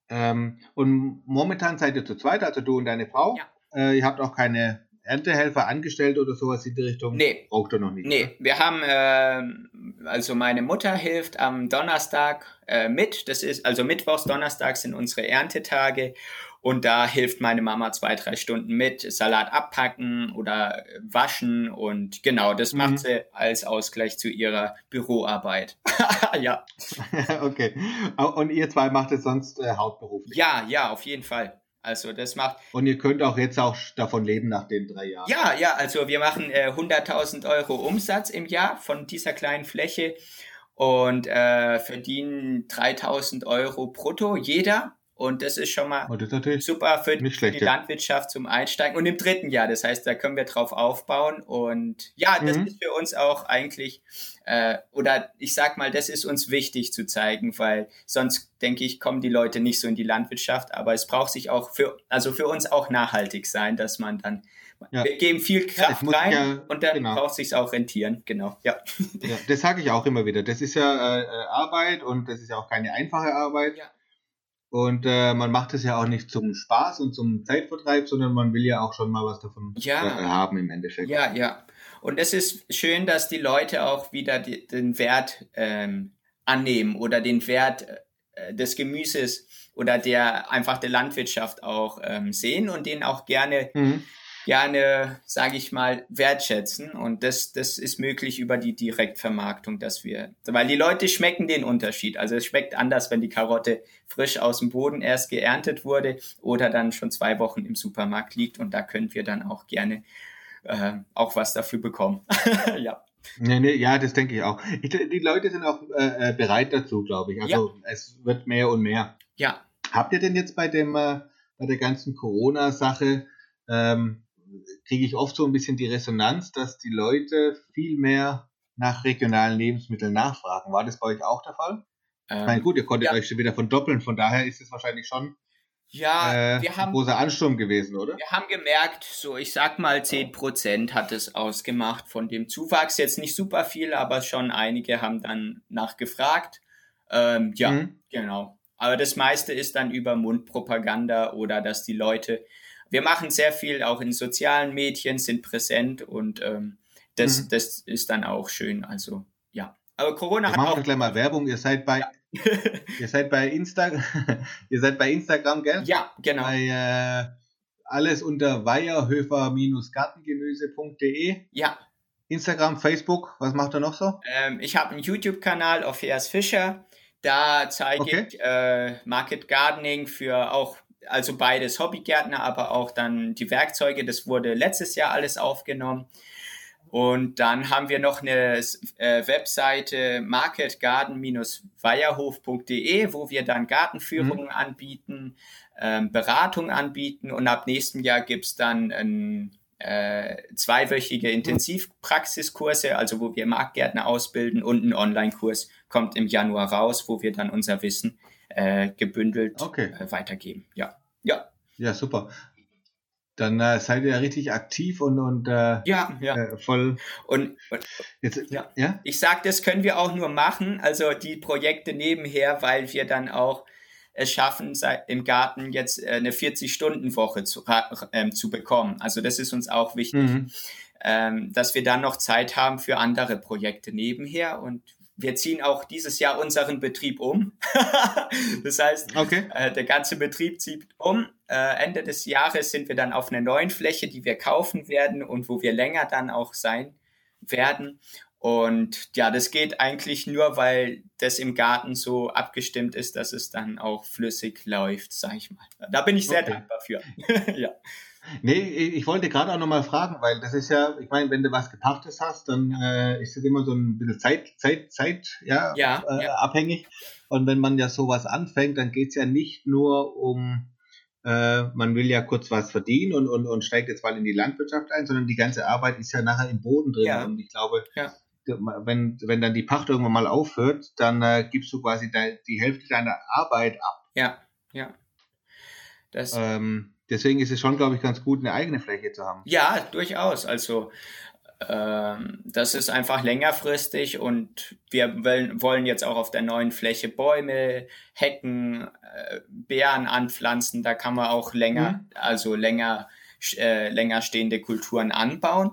S2: Ähm, und momentan seid ihr zu zweit, also du und deine Frau. Ja. Äh, ihr habt auch keine Erntehelfer angestellt oder sowas in die Richtung?
S3: Nee.
S2: Braucht ihr noch nicht?
S3: Nee, oder? wir haben, äh, also meine Mutter hilft am Donnerstag äh, mit. Das ist, also Mittwochs, Donnerstags sind unsere Erntetage. Und da hilft meine Mama zwei, drei Stunden mit, Salat abpacken oder waschen. Und genau, das mhm. macht sie als Ausgleich zu ihrer Büroarbeit. ja.
S2: okay. Und ihr zwei macht es sonst äh, hauptberuflich?
S3: Ja, ja, auf jeden Fall. Also das macht.
S2: Und ihr könnt auch jetzt auch davon leben nach den drei Jahren.
S3: Ja, ja, also wir machen äh, 100.000 Euro Umsatz im Jahr von dieser kleinen Fläche und äh, verdienen 3.000 Euro brutto jeder. Und das ist schon mal ist super für, die Landwirtschaft zum Einsteigen. Und im dritten Jahr, das heißt, da können wir drauf aufbauen. Und ja, das mhm. ist für uns auch eigentlich, äh, oder ich sag mal, das ist uns wichtig zu zeigen, weil sonst denke ich, kommen die Leute nicht so in die Landwirtschaft. Aber es braucht sich auch für, also für uns auch nachhaltig sein, dass man dann ja. Wir geben viel Kraft ja, rein ja, und dann genau. braucht sich auch rentieren. Genau, ja.
S2: ja das sage ich auch immer wieder. Das ist ja äh, äh, Arbeit und das ist ja auch keine einfache Arbeit. Und äh, man macht es ja auch nicht zum Spaß und zum Zeitvertreib, sondern man will ja auch schon mal was davon
S3: ja.
S2: äh, haben im Endeffekt.
S3: Ja, ja. Und es ist schön, dass die Leute auch wieder die, den Wert ähm, annehmen oder den Wert äh, des Gemüses oder der einfach der Landwirtschaft auch ähm, sehen und den auch gerne mhm gerne, sage ich mal, wertschätzen. Und das, das ist möglich über die Direktvermarktung, dass wir, weil die Leute schmecken den Unterschied. Also es schmeckt anders, wenn die Karotte frisch aus dem Boden erst geerntet wurde oder dann schon zwei Wochen im Supermarkt liegt. Und da können wir dann auch gerne äh, auch was dafür bekommen.
S2: ja. Nee, nee, ja, das denke ich auch. Ich, die Leute sind auch äh, äh, bereit dazu, glaube ich. Also ja. es wird mehr und mehr.
S3: Ja.
S2: Habt ihr denn jetzt bei dem äh, bei der ganzen Corona-Sache ähm, kriege ich oft so ein bisschen die Resonanz, dass die Leute viel mehr nach regionalen Lebensmitteln nachfragen. War das bei euch auch der Fall? Ähm, ich meine, gut, ihr konntet ja. euch schon wieder von doppeln, von daher ist es wahrscheinlich schon
S3: ja,
S2: äh, wir haben, ein großer Ansturm gewesen, oder?
S3: Wir haben gemerkt, so ich sag mal 10% hat es ausgemacht von dem Zuwachs. Jetzt nicht super viel, aber schon einige haben dann nachgefragt. Ähm, ja, mhm. genau. Aber das meiste ist dann über Mundpropaganda oder dass die Leute wir machen sehr viel auch in sozialen Medien, sind präsent und ähm, das, mhm. das ist dann auch schön. Also ja.
S2: Aber Corona wir hat auch. gleich mal Werbung. Ihr seid bei, ihr seid bei Insta, ihr seid bei Instagram, gell?
S3: Ja, genau.
S2: Bei, äh, alles unter weierhöfer-gartengemüse.de.
S3: Ja.
S2: Instagram, Facebook, was macht er noch so?
S3: Ähm, ich habe einen YouTube-Kanal auf Fischer. Da zeige okay. ich äh, Market Gardening für auch also beides Hobbygärtner, aber auch dann die Werkzeuge. Das wurde letztes Jahr alles aufgenommen. Und dann haben wir noch eine äh, Webseite marketgarden-weierhof.de, wo wir dann Gartenführungen mhm. anbieten, ähm, Beratung anbieten und ab nächstem Jahr gibt's dann ein, äh, zweiwöchige Intensivpraxiskurse, also wo wir Marktgärtner ausbilden und ein Online-Kurs kommt im Januar raus, wo wir dann unser Wissen äh, gebündelt okay. äh, weitergeben. Ja. Ja.
S2: Ja, super. Dann äh, seid ihr ja richtig aktiv und, und äh,
S3: ja, ja.
S2: Äh, voll.
S3: Und, und jetzt, ja. ja, ich sag, das können wir auch nur machen, also die Projekte nebenher, weil wir dann auch es schaffen, im Garten jetzt äh, eine 40-Stunden-Woche zu, ähm, zu bekommen. Also das ist uns auch wichtig, mhm. ähm, dass wir dann noch Zeit haben für andere Projekte nebenher und wir ziehen auch dieses Jahr unseren Betrieb um. das heißt, okay. äh, der ganze Betrieb zieht um. Äh, Ende des Jahres sind wir dann auf einer neuen Fläche, die wir kaufen werden und wo wir länger dann auch sein werden. Und ja, das geht eigentlich nur, weil das im Garten so abgestimmt ist, dass es dann auch flüssig läuft, sag ich mal. Da bin ich sehr okay. dankbar für. ja.
S2: Nee, ich wollte gerade auch nochmal fragen, weil das ist ja, ich meine, wenn du was Gepachtes hast, dann äh, ist das immer so ein bisschen Zeit, Zeit, Zeit, ja, ja, äh, ja. abhängig. Und wenn man ja sowas anfängt, dann geht's ja nicht nur um, äh, man will ja kurz was verdienen und, und, und steigt jetzt mal in die Landwirtschaft ein, sondern die ganze Arbeit ist ja nachher im Boden drin. Ja. Und ich glaube, ja. wenn, wenn dann die Pacht irgendwann mal aufhört, dann äh, gibst du quasi die Hälfte deiner Arbeit ab.
S3: Ja, ja.
S2: Das ähm, deswegen ist es schon, glaube ich, ganz gut, eine eigene Fläche zu haben.
S3: Ja, durchaus. Also ähm, das ist einfach längerfristig und wir wollen jetzt auch auf der neuen Fläche Bäume, Hecken, äh, Beeren anpflanzen. Da kann man auch länger, mhm. also länger, äh, länger stehende Kulturen anbauen.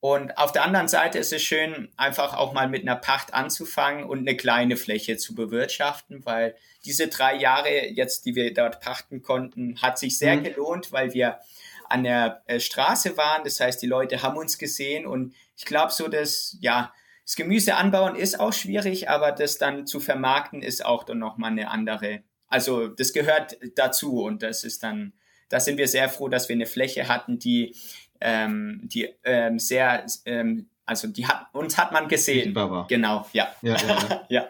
S3: Und auf der anderen Seite ist es schön, einfach auch mal mit einer Pacht anzufangen und eine kleine Fläche zu bewirtschaften, weil diese drei Jahre jetzt, die wir dort pachten konnten, hat sich sehr mhm. gelohnt, weil wir an der äh, Straße waren. Das heißt, die Leute haben uns gesehen und ich glaube so, dass, ja, das Gemüse anbauen ist auch schwierig, aber das dann zu vermarkten ist auch dann nochmal eine andere. Also das gehört dazu und das ist dann, da sind wir sehr froh, dass wir eine Fläche hatten, die ähm, die ähm, sehr, ähm, also die hat, uns hat man gesehen. Genau, ja. Ja, ja, ja.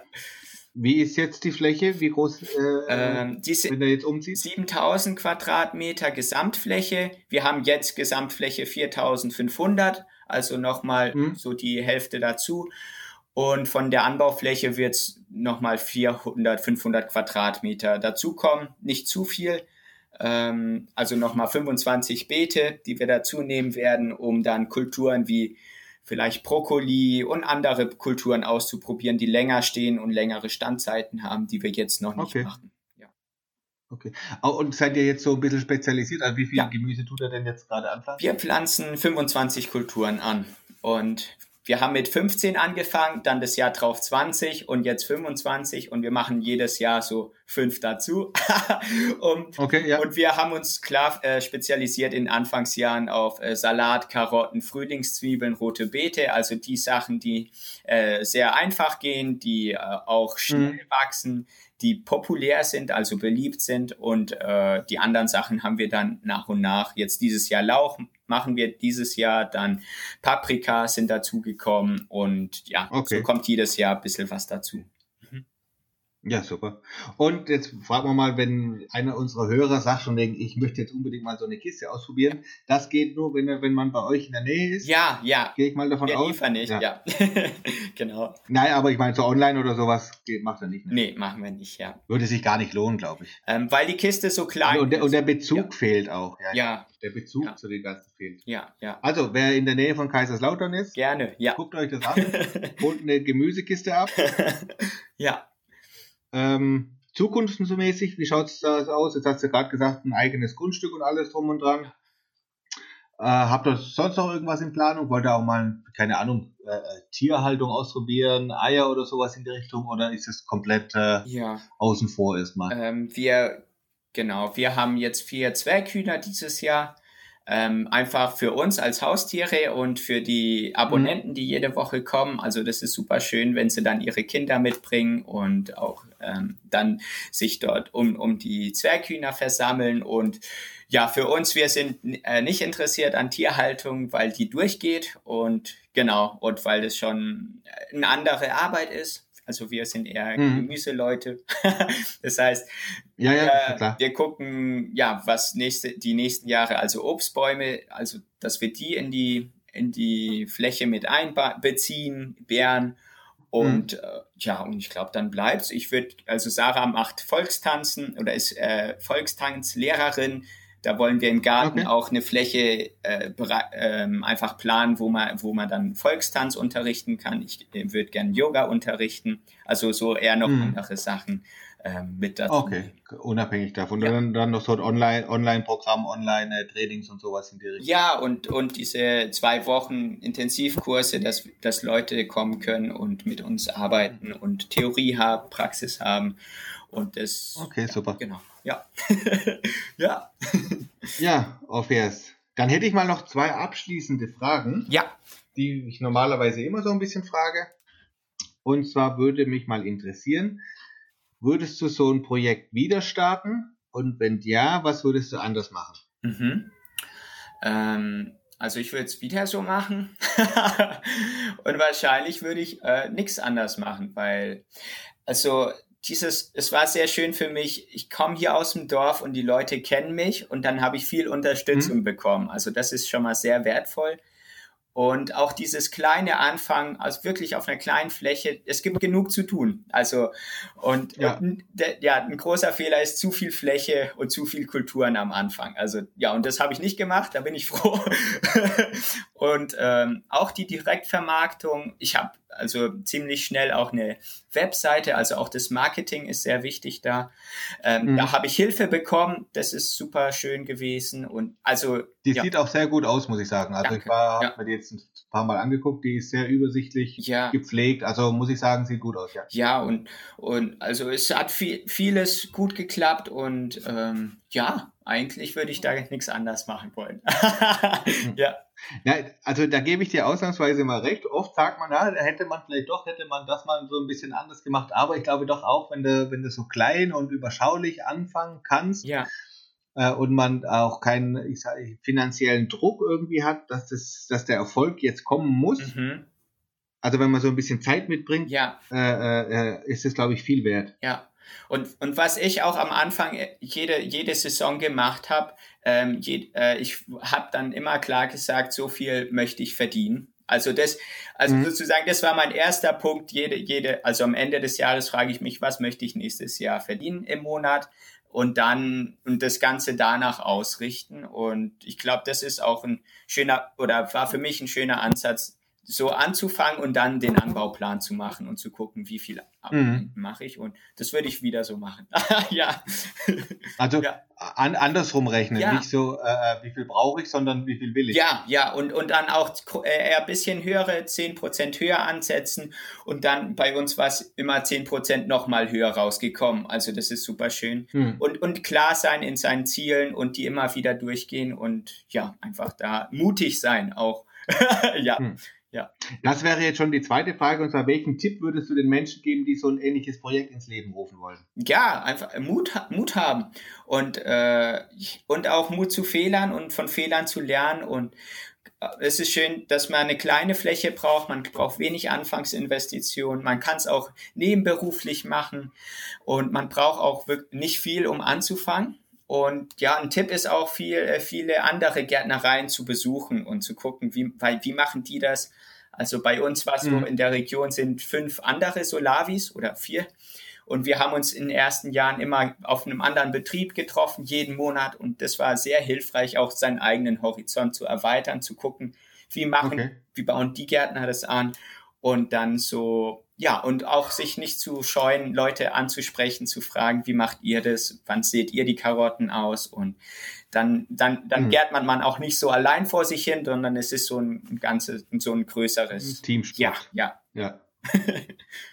S2: Wie ist jetzt die Fläche? Wie groß, äh,
S3: ähm, diese wenn er jetzt umzieht? 7000 Quadratmeter Gesamtfläche. Wir haben jetzt Gesamtfläche 4500, also nochmal hm. so die Hälfte dazu. Und von der Anbaufläche wird es nochmal 400, 500 Quadratmeter dazukommen. Nicht zu viel ähm, also nochmal 25 Beete, die wir dazu nehmen werden, um dann Kulturen wie vielleicht Brokkoli und andere Kulturen auszuprobieren, die länger stehen und längere Standzeiten haben, die wir jetzt noch nicht okay. machen. Ja.
S2: Okay. Und seid ihr jetzt so ein bisschen spezialisiert? Also wie viel ja. Gemüse tut er denn jetzt gerade
S3: anpflanzen? Wir pflanzen 25 Kulturen an. Und wir haben mit 15 angefangen, dann das Jahr drauf 20 und jetzt 25 und wir machen jedes Jahr so fünf dazu. und, okay, ja. und wir haben uns klar äh, spezialisiert in Anfangsjahren auf äh, Salat, Karotten, Frühlingszwiebeln, rote Beete, also die Sachen, die äh, sehr einfach gehen, die äh, auch schnell mhm. wachsen, die populär sind, also beliebt sind und äh, die anderen Sachen haben wir dann nach und nach. Jetzt dieses Jahr Lauch machen wir dieses Jahr, dann Paprika sind dazugekommen und ja, okay. so kommt jedes Jahr ein bisschen was dazu.
S2: Ja, super. Und jetzt fragen wir mal, wenn einer unserer Hörer sagt schon, ich möchte jetzt unbedingt mal so eine Kiste ausprobieren. Das geht nur, wenn, wenn man bei euch in der Nähe ist.
S3: Ja, ja.
S2: Gehe ich mal davon
S3: Wir
S2: aus.
S3: liefern nicht, ja. ja. genau.
S2: Nein, aber ich meine, so online oder sowas geht, macht er nicht.
S3: Ne? Nee, machen wir nicht, ja.
S2: Würde sich gar nicht lohnen, glaube ich.
S3: Ähm, weil die Kiste so klein
S2: und der, ist. Und der Bezug ja. fehlt auch.
S3: Ja. ja.
S2: Der Bezug ja. zu den ganzen fehlt.
S3: Ja, ja.
S2: Also, wer in der Nähe von Kaiserslautern ist,
S3: gerne, ja.
S2: Guckt euch das an, holt eine Gemüsekiste ab.
S3: ja.
S2: Ähm, zukunftsmäßig, wie schaut es da aus? Jetzt hast du gerade gesagt, ein eigenes Grundstück und alles drum und dran. Äh, habt ihr sonst noch irgendwas in Planung? Wollt ihr auch mal, keine Ahnung, äh, äh, Tierhaltung ausprobieren, Eier oder sowas in die Richtung? Oder ist es komplett äh,
S3: ja.
S2: außen vor erstmal?
S3: Ähm, wir, genau, wir haben jetzt vier Zwerghühner dieses Jahr ähm, einfach für uns als Haustiere und für die Abonnenten, mhm. die jede Woche kommen. Also das ist super schön, wenn sie dann ihre Kinder mitbringen und auch ähm, dann sich dort um, um die Zwerghühner versammeln. Und ja, für uns, wir sind äh, nicht interessiert an Tierhaltung, weil die durchgeht und genau, und weil das schon eine andere Arbeit ist. Also wir sind eher mhm. Gemüseleute. das heißt,
S2: ja,
S3: ja, äh, wir gucken, ja, was nächste, die nächsten Jahre, also Obstbäume, also dass wir die in die in die Fläche mit einbeziehen, Beeren und mhm. äh, ja, und ich glaube, dann bleibt's. Ich würde, also Sarah macht Volkstanzen oder ist äh, Volkstanzlehrerin. Da wollen wir im Garten okay. auch eine Fläche äh, ähm, einfach planen, wo man, wo man dann Volkstanz unterrichten kann. Ich äh, würde gerne Yoga unterrichten, also so eher noch hm. andere Sachen ähm, mit dazu.
S2: Okay, unabhängig davon. Ja. Dann, dann noch so ein Online, Online-Programm, Online-Trainings und sowas in die Richtung.
S3: Ja, und, und diese zwei Wochen Intensivkurse, dass, dass Leute kommen können und mit uns arbeiten und Theorie haben, Praxis haben. Und das.
S2: Okay,
S3: ja,
S2: super.
S3: Genau. Ja. ja.
S2: ja, auf erst. Dann hätte ich mal noch zwei abschließende Fragen.
S3: Ja.
S2: Die ich normalerweise immer so ein bisschen frage. Und zwar würde mich mal interessieren, würdest du so ein Projekt wieder starten? Und wenn ja, was würdest du anders machen?
S3: Mhm. Ähm, also ich würde es wieder so machen. und wahrscheinlich würde ich äh, nichts anders machen, weil also dieses, es war sehr schön für mich. Ich komme hier aus dem Dorf und die Leute kennen mich und dann habe ich viel Unterstützung mhm. bekommen. Also das ist schon mal sehr wertvoll. Und auch dieses kleine Anfangen, also wirklich auf einer kleinen Fläche, es gibt genug zu tun. Also, und, ja. ja, ein großer Fehler ist zu viel Fläche und zu viel Kulturen am Anfang. Also, ja, und das habe ich nicht gemacht, da bin ich froh. und ähm, auch die Direktvermarktung, ich habe also ziemlich schnell auch eine Webseite, also auch das Marketing ist sehr wichtig da. Ähm, mhm. Da habe ich Hilfe bekommen, das ist super schön gewesen und also
S2: die ja. sieht auch sehr gut aus, muss ich sagen. Also Danke. ich war ja. mir die jetzt ein paar Mal angeguckt, die ist sehr übersichtlich
S3: ja.
S2: gepflegt, also muss ich sagen, sieht gut aus, ja.
S3: Ja und und also es hat viel, vieles gut geklappt und ähm, ja, eigentlich würde ich da nichts anders machen wollen. ja.
S2: Ja, also da gebe ich dir ausnahmsweise mal recht. Oft sagt man, ja, hätte man vielleicht doch, hätte man das mal so ein bisschen anders gemacht. Aber ich glaube doch auch, wenn du, wenn du so klein und überschaulich anfangen kannst
S3: ja.
S2: äh, und man auch keinen ich sag, finanziellen Druck irgendwie hat, dass, das, dass der Erfolg jetzt kommen muss. Mhm. Also wenn man so ein bisschen Zeit mitbringt,
S3: ja.
S2: äh, äh, ist es, glaube ich, viel wert.
S3: Ja. Und, und was ich auch am Anfang äh, jede, jede Saison gemacht habe, ähm, äh, ich habe dann immer klar gesagt, so viel möchte ich verdienen. Also das, also mhm. sozusagen, das war mein erster Punkt. Jede, jede, also am Ende des Jahres frage ich mich, was möchte ich nächstes Jahr verdienen im Monat? Und dann und das Ganze danach ausrichten. Und ich glaube, das ist auch ein schöner oder war für mich ein schöner Ansatz, so anzufangen und dann den Anbauplan zu machen und zu gucken, wie viel mhm. mache ich. Und das würde ich wieder so machen. ja.
S2: Also ja. An, andersrum rechnen, ja. nicht so, äh, äh, wie viel brauche ich, sondern wie viel will ich.
S3: Ja, ja, und, und dann auch äh, eher ein bisschen höhere, 10% höher ansetzen und dann bei uns war es immer 10% nochmal höher rausgekommen. Also das ist super schön. Mhm. Und, und klar sein in seinen Zielen und die immer wieder durchgehen und ja, einfach da mutig sein auch. ja. Mhm. Ja.
S2: Das wäre jetzt schon die zweite Frage. Und zwar, welchen Tipp würdest du den Menschen geben, die so ein ähnliches Projekt ins Leben rufen wollen?
S3: Ja, einfach Mut, Mut haben und, äh, und auch Mut zu Fehlern und von Fehlern zu lernen. Und äh, es ist schön, dass man eine kleine Fläche braucht. Man braucht wenig Anfangsinvestitionen. Man kann es auch nebenberuflich machen. Und man braucht auch nicht viel, um anzufangen. Und ja, ein Tipp ist auch viel, äh, viele andere Gärtnereien zu besuchen und zu gucken, wie, wie machen die das. Also bei uns war es mhm. in der Region sind fünf andere Solavis oder vier. Und wir haben uns in den ersten Jahren immer auf einem anderen Betrieb getroffen, jeden Monat. Und das war sehr hilfreich, auch seinen eigenen Horizont zu erweitern, zu gucken, wie machen, okay. wie bauen die Gärtner das an. Und dann so ja, und auch sich nicht zu scheuen, Leute anzusprechen, zu fragen, wie macht ihr das? Wann seht ihr die Karotten aus? Und dann, dann, dann mhm. gärt man man auch nicht so allein vor sich hin, sondern es ist so ein ganzes, so ein größeres
S2: Teamsport.
S3: Ja, ja.
S2: Ja.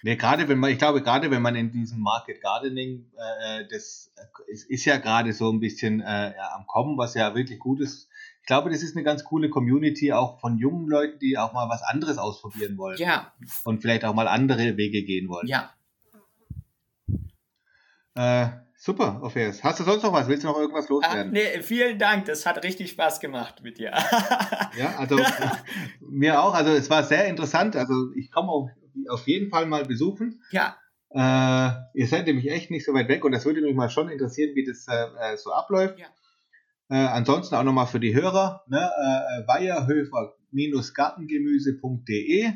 S2: nee, gerade wenn man, ich glaube, gerade wenn man in diesem Market Gardening, äh, äh das ist, ist ja gerade so ein bisschen äh, ja, am Kommen, was ja wirklich gut ist ich glaube, das ist eine ganz coole Community auch von jungen Leuten, die auch mal was anderes ausprobieren wollen.
S3: Ja.
S2: Und vielleicht auch mal andere Wege gehen wollen.
S3: Ja.
S2: Äh, super, Opheus. Hast du sonst noch was? Willst du noch irgendwas loswerden?
S3: Ah, nee, vielen Dank. Das hat richtig Spaß gemacht mit dir.
S2: ja, also mir auch. Also es war sehr interessant. Also ich komme auf, auf jeden Fall mal besuchen.
S3: Ja.
S2: Äh, ihr seid nämlich echt nicht so weit weg und das würde mich mal schon interessieren, wie das äh, äh so abläuft. Ja. Äh, ansonsten auch nochmal für die Hörer, ne, äh, Weierhöfer-gartengemüse.de.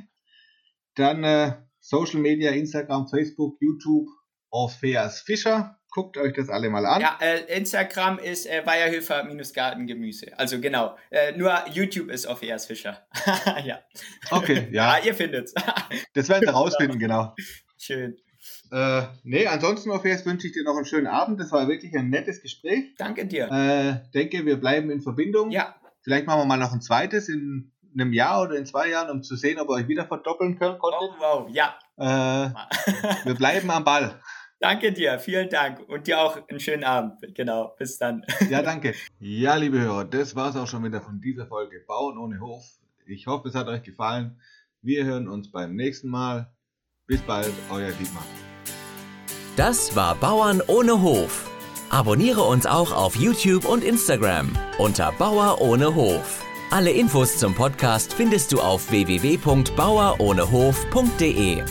S2: Dann äh, Social Media, Instagram, Facebook, YouTube, Orpheas Fischer. Guckt euch das alle mal an.
S3: Ja, äh, Instagram ist äh, Weierhöfer-Gartengemüse. Also genau. Äh, nur YouTube ist Orpheas Fischer. ja.
S2: Okay, ja. ja
S3: ihr findet's.
S2: das werden wir rausfinden, genau.
S3: Schön.
S2: Äh, nee, ansonsten, Orpheus, wünsche ich dir noch einen schönen Abend. Das war wirklich ein nettes Gespräch.
S3: Danke dir.
S2: Äh, denke, wir bleiben in Verbindung.
S3: Ja.
S2: Vielleicht machen wir mal noch ein zweites in einem Jahr oder in zwei Jahren, um zu sehen, ob ihr euch wieder verdoppeln könnt.
S3: Oh, wow, ja.
S2: Äh, wir bleiben am Ball.
S3: Danke dir, vielen Dank und dir auch einen schönen Abend. Genau, bis dann.
S2: Ja, danke. Ja, liebe Hörer, das war es auch schon wieder von dieser Folge Bauen ohne Hof. Ich hoffe, es hat euch gefallen. Wir hören uns beim nächsten Mal. Bis bald, euer Dietmar.
S1: Das war Bauern ohne Hof. Abonniere uns auch auf YouTube und Instagram unter Bauer ohne Hof. Alle Infos zum Podcast findest du auf www.bauerohnehof.de.